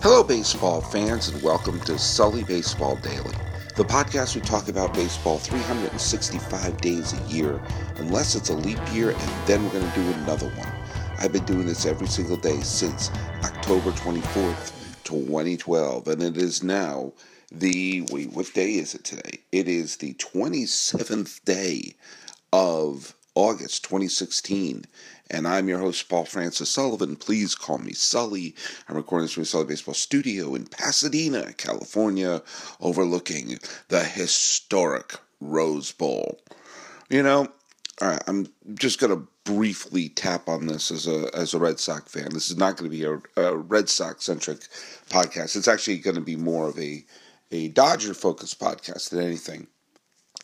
Hello, baseball fans, and welcome to Sully Baseball Daily, the podcast we talk about baseball 365 days a year, unless it's a leap year, and then we're going to do another one. I've been doing this every single day since October 24th, 2012, and it is now the wait, what day is it today? It is the 27th day of August 2016. And I'm your host, Paul Francis Sullivan. Please call me Sully. I'm recording this from the Sully Baseball Studio in Pasadena, California, overlooking the historic Rose Bowl. You know, all right, I'm just going to briefly tap on this as a as a Red Sox fan. This is not going to be a, a Red Sox centric podcast. It's actually going to be more of a a Dodger focused podcast than anything.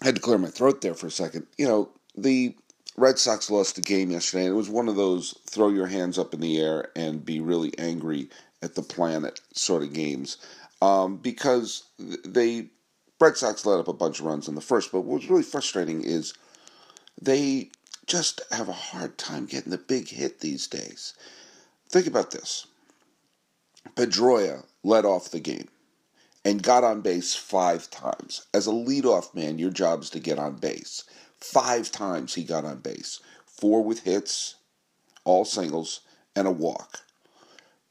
I had to clear my throat there for a second. You know, the Red Sox lost the game yesterday, and it was one of those throw your hands up in the air and be really angry at the planet sort of games. Um, because they Red Sox let up a bunch of runs in the first, but what was really frustrating is they just have a hard time getting the big hit these days. Think about this. Pedroia led off the game and got on base five times. As a leadoff man, your job is to get on base. Five times he got on base. Four with hits, all singles, and a walk.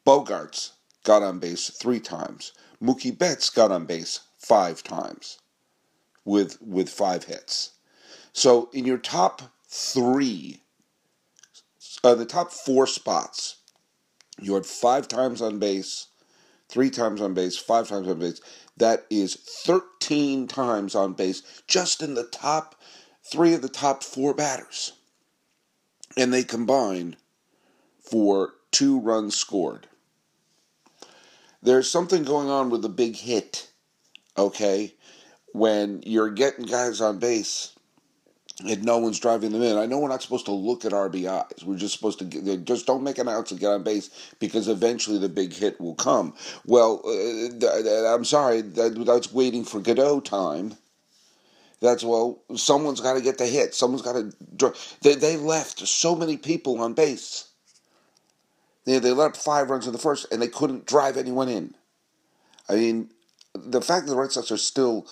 Bogaerts got on base three times. Mookie Betts got on base five times with with five hits. So in your top three, uh, the top four spots, you had five times on base, three times on base, five times on base. That is 13 times on base just in the top three of the top four batters. And they combined for two runs scored. There's something going on with the big hit, okay? When you're getting guys on base and no one's driving them in. I know we're not supposed to look at RBIs. We're just supposed to get, just don't make an outs and get on base because eventually the big hit will come. Well, uh, I'm sorry, that, that's waiting for Godot time. That's well, someone's got to get the hit. Someone's got to. They they left so many people on base. They they let up five runs in the first, and they couldn't drive anyone in. I mean, the fact that the Red Sox are still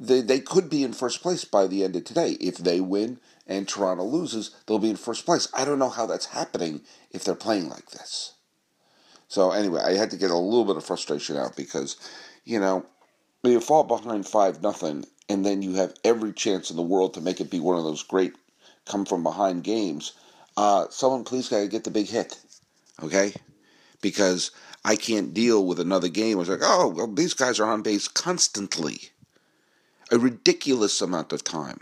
they, they could be in first place by the end of today. If they win and Toronto loses, they'll be in first place. I don't know how that's happening if they're playing like this. So anyway, I had to get a little bit of frustration out because, you know, you fall behind five nothing, and then you have every chance in the world to make it be one of those great come from behind games. Uh, someone please gotta get the big hit, okay? Because I can't deal with another game. It's like, oh, well, these guys are on base constantly a ridiculous amount of time.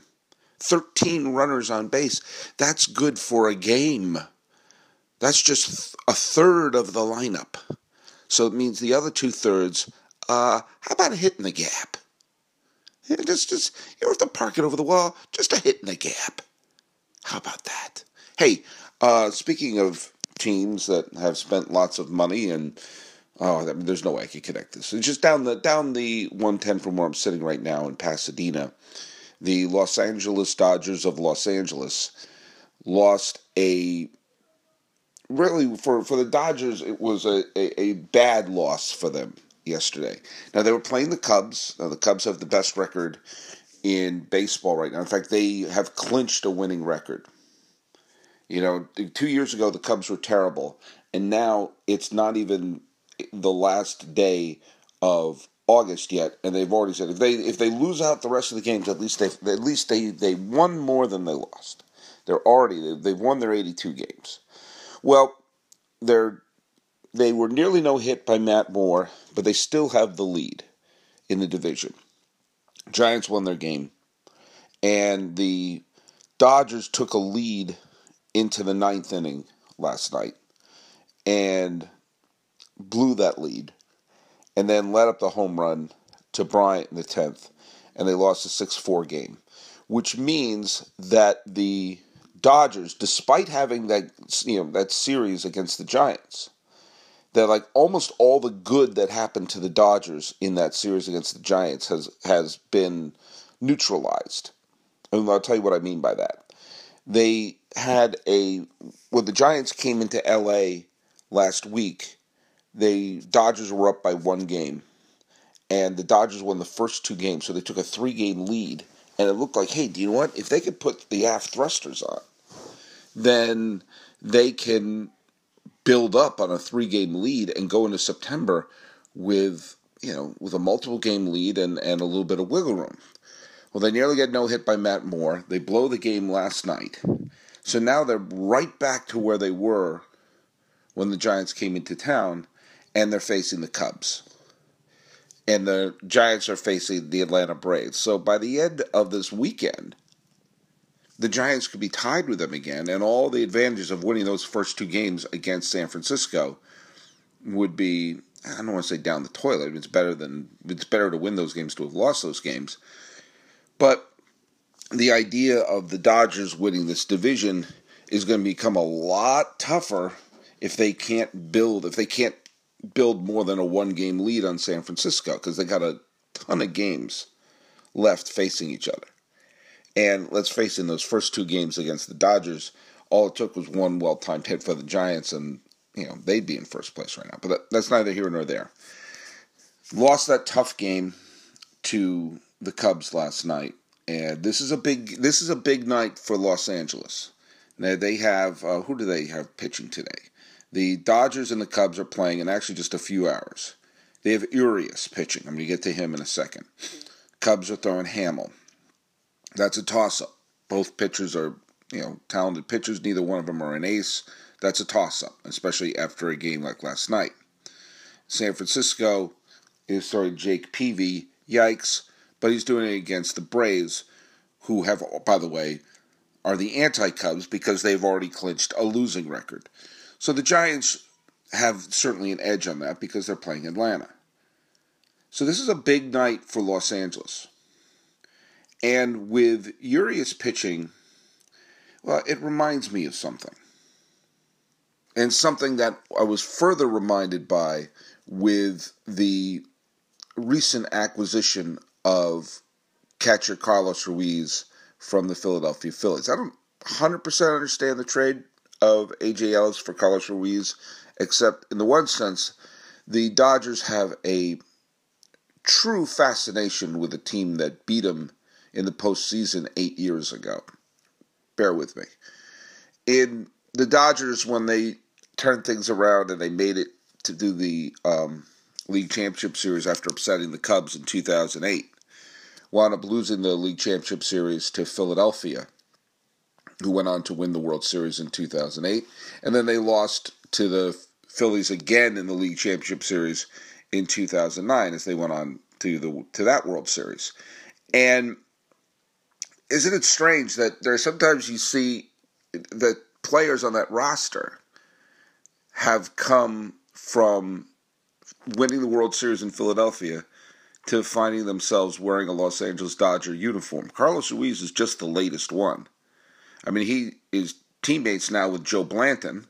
13 runners on base. That's good for a game. That's just a third of the lineup. So it means the other two thirds, uh, how about hitting the gap? Just, just, you don't have to park it over the wall, just a hit in the gap. How about that? Hey, uh, speaking of teams that have spent lots of money and Oh, there's no way I could connect this. It's just down the down the 110 from where I'm sitting right now in Pasadena. The Los Angeles Dodgers of Los Angeles lost a really for for the Dodgers it was a, a, a bad loss for them yesterday. Now they were playing the Cubs. Now the Cubs have the best record in baseball right now. In fact, they have clinched a winning record. You know, two years ago the Cubs were terrible, and now it's not even the last day of August yet, and they've already said if they if they lose out the rest of the games, at least they at least they they won more than they lost. They're already they've won their 82 games. Well, they're they were nearly no hit by Matt Moore, but they still have the lead in the division. Giants won their game, and the Dodgers took a lead into the ninth inning last night, and blew that lead and then led up the home run to Bryant in the 10th, and they lost a 6 4 game, which means that the Dodgers, despite having that you know that series against the Giants, that like almost all the good that happened to the Dodgers in that series against the Giants has has been neutralized. And I'll tell you what I mean by that. They had a when the Giants came into LA last week, the Dodgers were up by one game, and the Dodgers won the first two games, so they took a three game lead. And it looked like, hey, do you know what? If they could put the aft thrusters on, then they can build up on a three game lead and go into September with you know with a multiple game lead and, and a little bit of wiggle room. Well, they nearly get no hit by Matt Moore. They blow the game last night. So now they're right back to where they were when the Giants came into town, and they're facing the Cubs. And the Giants are facing the Atlanta Braves. So by the end of this weekend, the Giants could be tied with them again, and all the advantages of winning those first two games against San Francisco would be I don't want to say down the toilet. It's better than it's better to win those games to have lost those games. But the idea of the Dodgers winning this division is going to become a lot tougher if they can't build if they can't build more than a one game lead on San Francisco because they got a ton of games left facing each other. And let's face it, in those first two games against the Dodgers, all it took was one well timed hit for the Giants, and you know they'd be in first place right now. But that, that's neither here nor there. Lost that tough game to the Cubs last night, and this is a big this is a big night for Los Angeles. Now they have uh, who do they have pitching today? The Dodgers and the Cubs are playing in actually just a few hours. They have Urias pitching. I'm going to get to him in a second. Cubs are throwing Hammel. That's a toss up. Both pitchers are, you know, talented pitchers. Neither one of them are an ace. That's a toss up, especially after a game like last night. San Francisco is starting Jake Peavy. Yikes. But he's doing it against the Braves, who have, by the way, are the anti Cubs because they've already clinched a losing record. So the Giants have certainly an edge on that because they're playing Atlanta. So this is a big night for Los Angeles. And with Urias pitching, well, it reminds me of something. And something that I was further reminded by with the recent acquisition of catcher Carlos Ruiz from the Philadelphia Phillies. I don't 100% understand the trade of AJ Ellis for Carlos Ruiz, except in the one sense, the Dodgers have a true fascination with a team that beat them in the postseason eight years ago. Bear with me. In the Dodgers, when they turned things around and they made it to do the um, league championship series after upsetting the Cubs in 2008, wound up losing the league championship series to Philadelphia, who went on to win the World Series in 2008, and then they lost to the Phillies again in the league championship series in 2009 as they went on to the to that World Series. And isn't it strange that there are sometimes you see that players on that roster have come from winning the World Series in Philadelphia to finding themselves wearing a Los Angeles Dodger uniform. Carlos Ruiz is just the latest one. I mean, he is teammates now with Joe Blanton,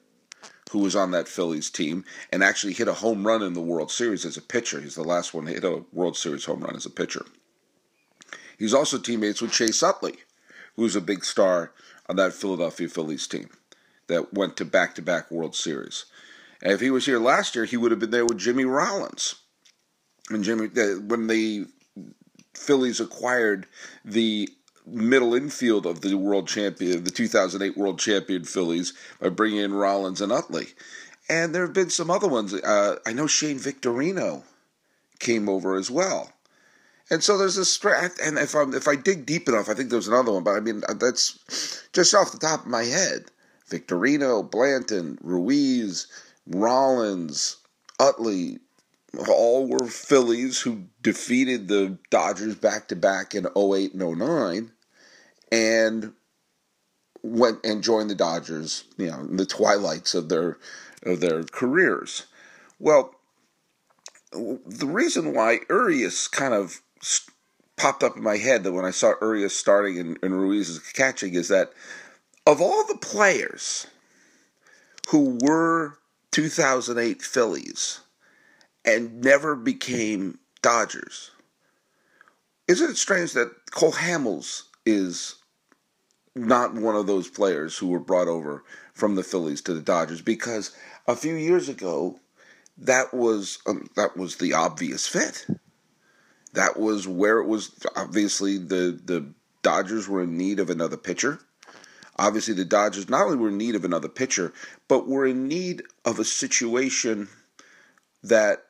who was on that Phillies team and actually hit a home run in the World Series as a pitcher. He's the last one to hit a World Series home run as a pitcher. He's also teammates with Chase Utley, who's a big star on that Philadelphia Phillies team that went to back to back World Series. And if he was here last year, he would have been there with Jimmy Rollins. And Jimmy, when the Phillies acquired the middle infield of the world champion, the 2008 world champion Phillies, by bringing in Rollins and Utley. And there have been some other ones. Uh, I know Shane Victorino came over as well. And so there's this, and if I if I dig deep enough, I think there's another one. But I mean, uh, that's just off the top of my head. Victorino, Blanton, Ruiz, Rollins, Utley, all were Phillies who defeated the Dodgers back to back in 08 and 09 and went and joined the Dodgers, you know, in the twilights of their of their careers. Well, the reason why Urias kind of popped up in my head that when I saw Urias starting and, and Ruiz catching is that of all the players who were 2008 Phillies and never became Dodgers, isn't it strange that Cole Hamels is not one of those players who were brought over from the Phillies to the Dodgers? Because a few years ago, that was um, that was the obvious fit. That was where it was. Obviously, the the Dodgers were in need of another pitcher. Obviously, the Dodgers not only were in need of another pitcher, but were in need of a situation that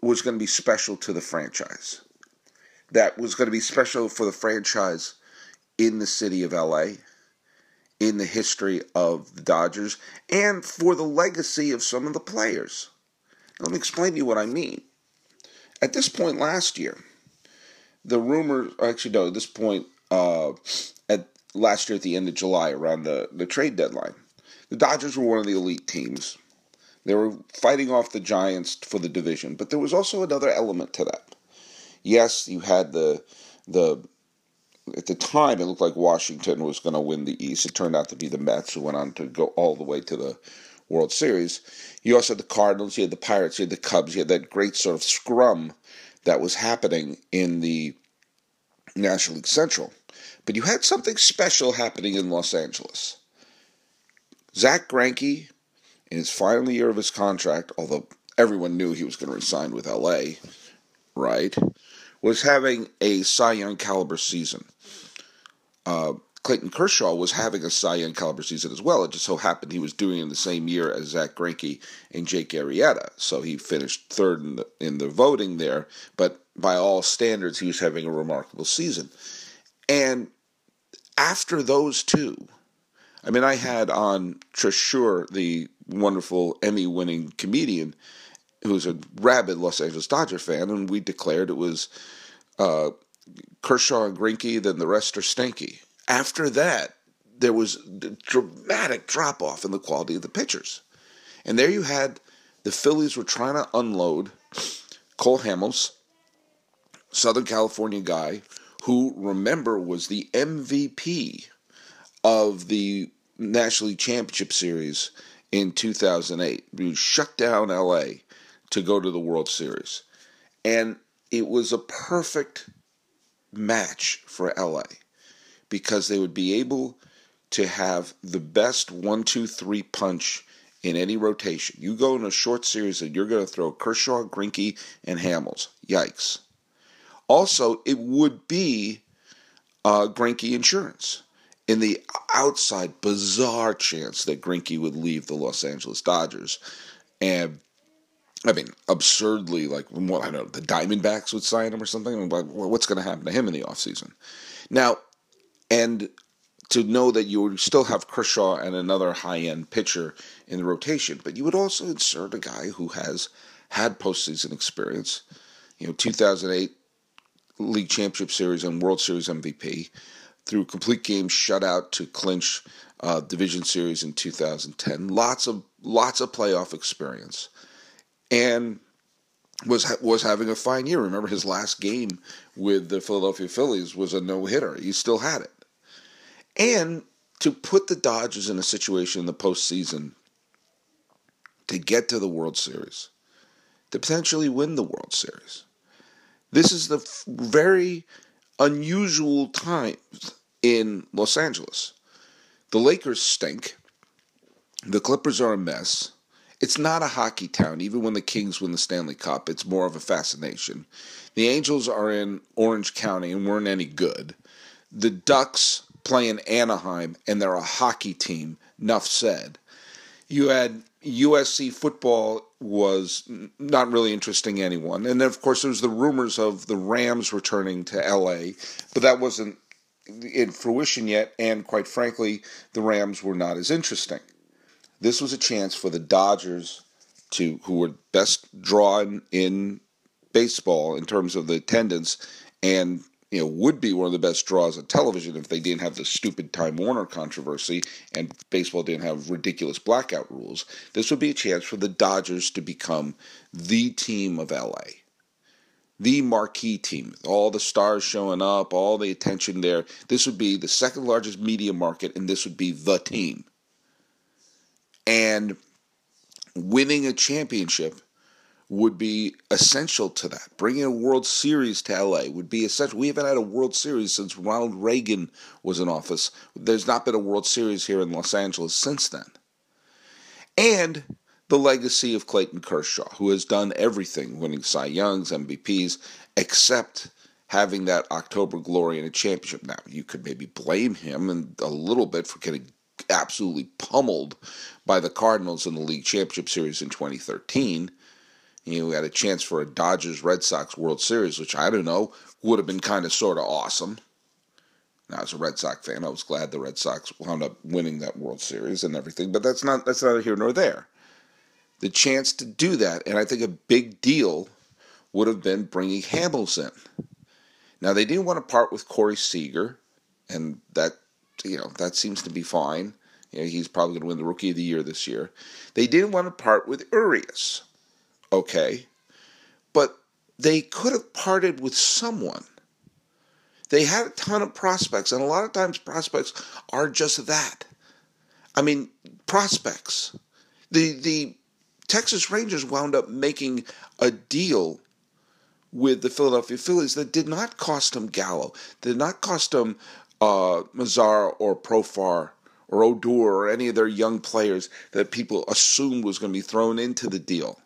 was going to be special to the franchise. That was going to be special for the franchise in the city of LA, in the history of the Dodgers, and for the legacy of some of the players. Let me explain to you what I mean. At this point last year, the rumor, actually, no, at this point, uh, at last year at the end of July, around the, the trade deadline, the Dodgers were one of the elite teams. They were fighting off the Giants for the division, but there was also another element to that. Yes, you had the the at the time it looked like Washington was going to win the East. It turned out to be the Mets who went on to go all the way to the World Series. You also had the Cardinals, you had the Pirates, you had the Cubs, you had that great sort of scrum that was happening in the National League Central. But you had something special happening in Los Angeles. Zach Greinke, in his final year of his contract, although everyone knew he was going to resign with LA, right, was having a Cy Young caliber season. Uh, Clayton Kershaw was having a Cy Young caliber season as well. It just so happened he was doing it in the same year as Zach Greinke and Jake Arrieta, so he finished third in the in the voting there. But by all standards, he was having a remarkable season. And after those two, I mean, I had on Trish the wonderful Emmy-winning comedian, who's a rabid Los Angeles Dodger fan, and we declared it was uh, Kershaw and Greinke, then the rest are stinky. After that, there was a dramatic drop off in the quality of the pitchers. And there you had the Phillies were trying to unload Cole Hamels, Southern California guy, who remember was the MVP of the National League Championship Series in 2008. We shut down LA to go to the World Series. And it was a perfect match for LA because they would be able to have the best one, two, three punch in any rotation. You go in a short series and you're going to throw Kershaw, Greinke, and Hamels. Yikes. Also, it would be uh, insurance in the outside bizarre chance that Greinke would leave the Los Angeles Dodgers. And I mean, absurdly, like, what, I don't know, the Diamondbacks would sign him or something. I mean, what's going to happen to him in the offseason? Now, and to know that you would still have Kershaw and another high end pitcher in the rotation, but you would also insert a guy who has had postseason experience. You know, 2008 League Championship Series and World Series MVP, through complete game shutout to clinch uh, Division Series in 2010. Lots of lots of playoff experience, and was was having a fine year. Remember his last game with the Philadelphia Phillies was a no hitter. He still had it, and to put the Dodgers in a situation in the postseason to get to the World Series, to potentially win the World Series. This is the very unusual times in Los Angeles. The Lakers stink. The Clippers are a mess. It's not a hockey town, even when the Kings win the Stanley Cup. It's more of a fascination. The Angels are in Orange County and weren't any good. The Ducks play in Anaheim and they're a hockey team. Enough said. You had USC football was not really interesting anyone. And then, of course, there was the rumors of the Rams returning to LA, but that wasn't in fruition yet. And quite frankly, the Rams were not as interesting. This was a chance for the Dodgers to, who were best drawn in baseball in terms of the attendance, and you know, would be one of the best draws on television if they didn't have the stupid Time Warner controversy and baseball didn't have ridiculous blackout rules. This would be a chance for the Dodgers to become the team of LA. The marquee team, all the stars showing up, all the attention there. This would be the second largest media market, and this would be the team. And winning a championship would be essential to that. Bringing a World Series to LA would be essential. We haven't had a World Series since Ronald Reagan was in office. There's not been a World Series here in Los Angeles since then. And the legacy of Clayton Kershaw, who has done everything, winning Cy Youngs, MVPs, except having that October glory in a championship. Now, you could maybe blame him and a little bit for getting absolutely pummeled by the Cardinals in the league championship series in 2013. You know, we had a chance for a Dodgers Red Sox World Series, which I don't know would have been kind of sort of awesome. Now, as a Red Sox fan, I was glad the Red Sox wound up winning that World Series and everything, but that's not that's neither here nor there. The chance to do that, and I think a big deal would have been bringing Hamels in. Now they didn't want to part with Corey Seager, and that you know that seems to be fine. You know, he's probably going to win the Rookie of the Year this year. They didn't want to part with Urias, okay, but they could have parted with someone. They had a ton of prospects, and a lot of times prospects are just that. I mean, prospects. The the Texas Rangers wound up making a deal with the Philadelphia Phillies that did not cost them Gallo, did not cost them uh, Mazara or Profar or Odor or any of their young players that people assumed was going to be thrown into the deal.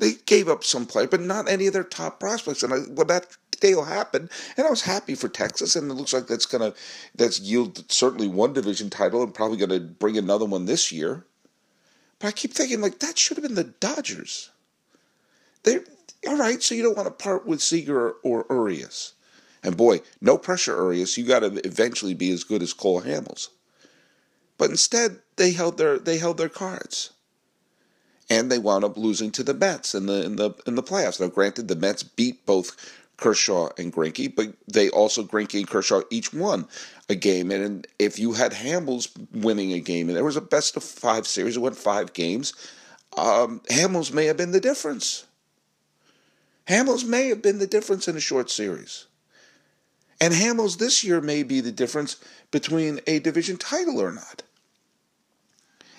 They gave up some players, but not any of their top prospects. And I, when that deal happened, and I was happy for Texas, and it looks like that's gonna that's yielded certainly one division title and probably to bring another one this year. But I keep thinking like that should have been the Dodgers. They're all right, so you don't want to part with Seager or, or Urias. And boy, no pressure, Urias. You got to eventually be as good as Cole Hamels. But instead, they held their they held their cards, and they wound up losing to the Mets in the in the in the playoffs. Now, granted, the Mets beat both Kershaw and Greinke, but they also Greinke and Kershaw each won a game. And if you had Hamels winning a game, and there was a best of five series, it went five games, um, Hamels may have been the difference. Hamels may have been the difference in a short series. And Hamels this year may be the difference between a division title or not.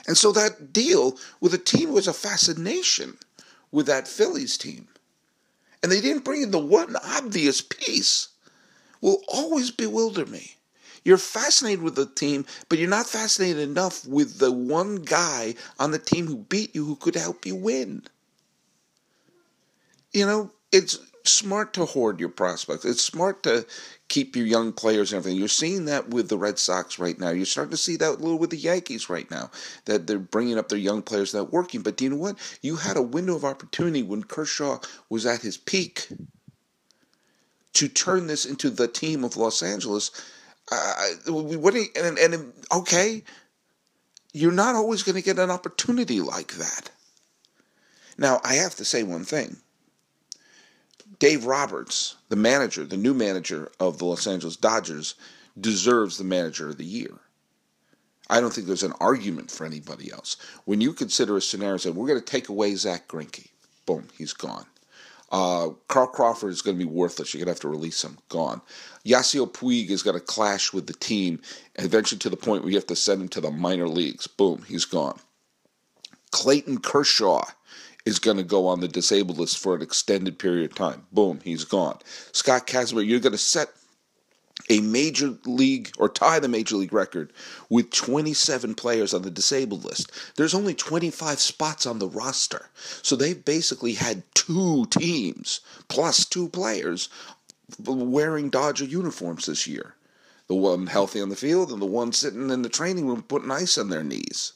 And so that deal with the team was a fascination with that Phillies team. And they didn't bring in the one obvious piece will always bewilder me. You're fascinated with the team, but you're not fascinated enough with the one guy on the team who beat you who could help you win. You know, it's smart to hoard your prospects. It's smart to keep your young players and everything. You're seeing that with the Red Sox right now. You're starting to see that a little with the Yankees right now. That they're bringing up their young players that working. But do you know what? You had a window of opportunity when Kershaw was at his peak to turn this into the team of Los Angeles. Uh, what you, and, and okay, you're not always going to get an opportunity like that. Now, I have to say one thing Dave Roberts, the manager, the new manager of the Los Angeles Dodgers, deserves the manager of the year. I don't think there's an argument for anybody else. When you consider a scenario, say we're going to take away Zach Greinke, boom, he's gone. Uh, Carl Crawford is going to be worthless. You're going to have to release him. Gone. Yasiel Puig is going to clash with the team, eventually to the point where you have to send him to the minor leagues. Boom, he's gone. Clayton Kershaw is going to go on the disabled list for an extended period of time. Boom, he's gone. Scott Kazmir, you're going to set a major league or tie the major league record with 27 players on the disabled list. There's only 25 spots on the roster. So they've basically had two teams plus two players wearing Dodger uniforms this year. The one healthy on the field and the one sitting in the training room putting ice on their knees.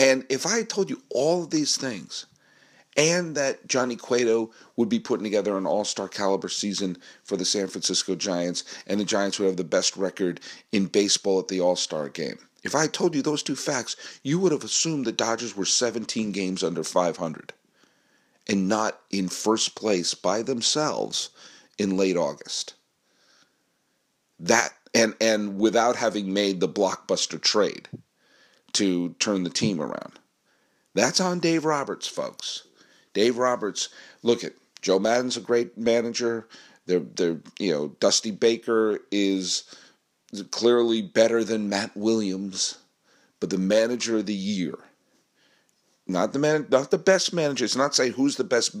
And if I had told you all of these things, and that Johnny Cueto would be putting together an all star caliber season for the San Francisco Giants, and the Giants would have the best record in baseball at the all star game. If I told you those two facts, you would have assumed the Dodgers were 17 games under 500 and not in first place by themselves in late August. That and and without having made the blockbuster trade to turn the team around. That's on Dave Roberts, folks. Dave Roberts, look at Joe Maddon's a great manager. They're, they're, you know, Dusty Baker is clearly better than Matt Williams, but the manager of the year, not the man, not the best manager. It's not saying who's the best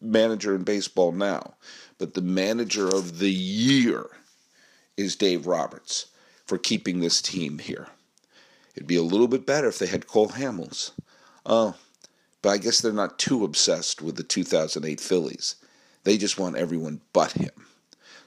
manager in baseball now, but the manager of the year is Dave Roberts for keeping this team here. It'd be a little bit better if they had Cole Hamels Oh, but I guess they're not too obsessed with the 2008 Phillies. They just want everyone but him.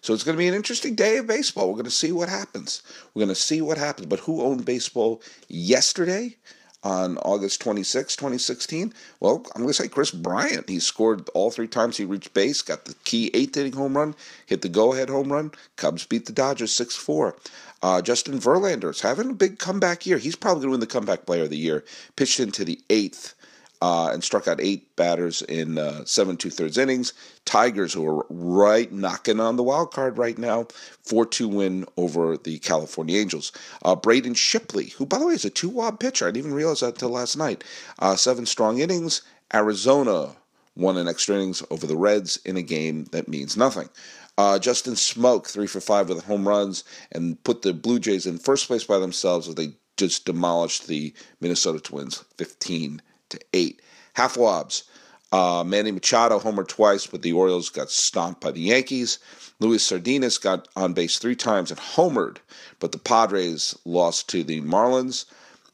So it's going to be an interesting day of baseball. We're going to see what happens. We're going to see what happens. But who owned baseball yesterday? On August 26, 2016? Well, I'm going to say Kris Bryant. He scored all three times he reached base, got the key eighth inning home run, hit the go ahead home run. Cubs beat the Dodgers 6 4. Uh, Justin Verlander is having a big comeback year. He's probably going to win the comeback player of the year. Pitched into the eighth uh, and struck out eight batters in uh, seven two thirds innings. Tigers, who are right knocking on the wild card right now, 4 2 win over the California Angels. Uh, Braden Shipley, who, by the way, is a two wob pitcher. I didn't even realize that until last night. Uh, seven strong innings. Arizona won in extra innings over the Reds in a game that means nothing. Uh, Justin Smoak, three for five with home runs, and put the Blue Jays in first place by themselves as they just demolished the Minnesota Twins 15 to 8. Half wobs. Uh, Manny Machado homered twice, but the Orioles got stomped by the Yankees. Luis Sardinas got on base three times and homered, but the Padres lost to the Marlins.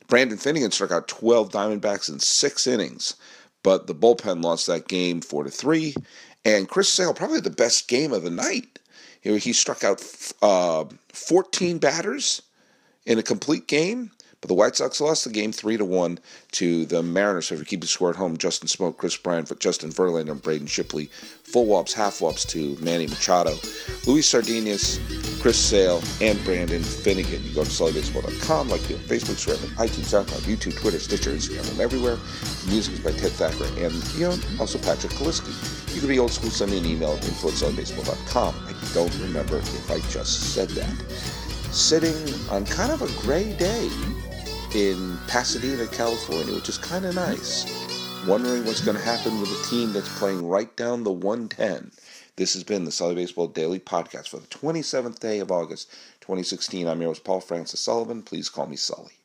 Brandon Finnegan struck out 12 Diamondbacks in six innings, but the bullpen lost that game four to three. And Chris Sale, probably the best game of the night. He struck out uh, 14 batters in a complete game. But the White Sox lost the game three to one to the Mariners. So if you keep the score at home, Justin Smoak, Kris Bryant, Justin Verlander, and Braden Shipley. Full wops, half wops to Manny Machado, Luis Sardinas, Chris Sale, and Brandon Finnegan. You go to SullyBaseball.com, like the Facebook, subscribe on iTunes, SoundCloud, YouTube, Twitter, Stitcher, Instagram, and everywhere. The music is by Ted Thacker and you know also Patrick Kaliski. You can be old school, send me an email at info. I don't remember if I just said that. Sitting on kind of a gray day in Pasadena, California, which is kind of nice. Wondering what's going to happen with a team that's playing right down the 110. This has been the Sully Baseball Daily Podcast for the 27th day of August, 2016. I'm your host, Paul Francis Sullivan. Please call me Sully.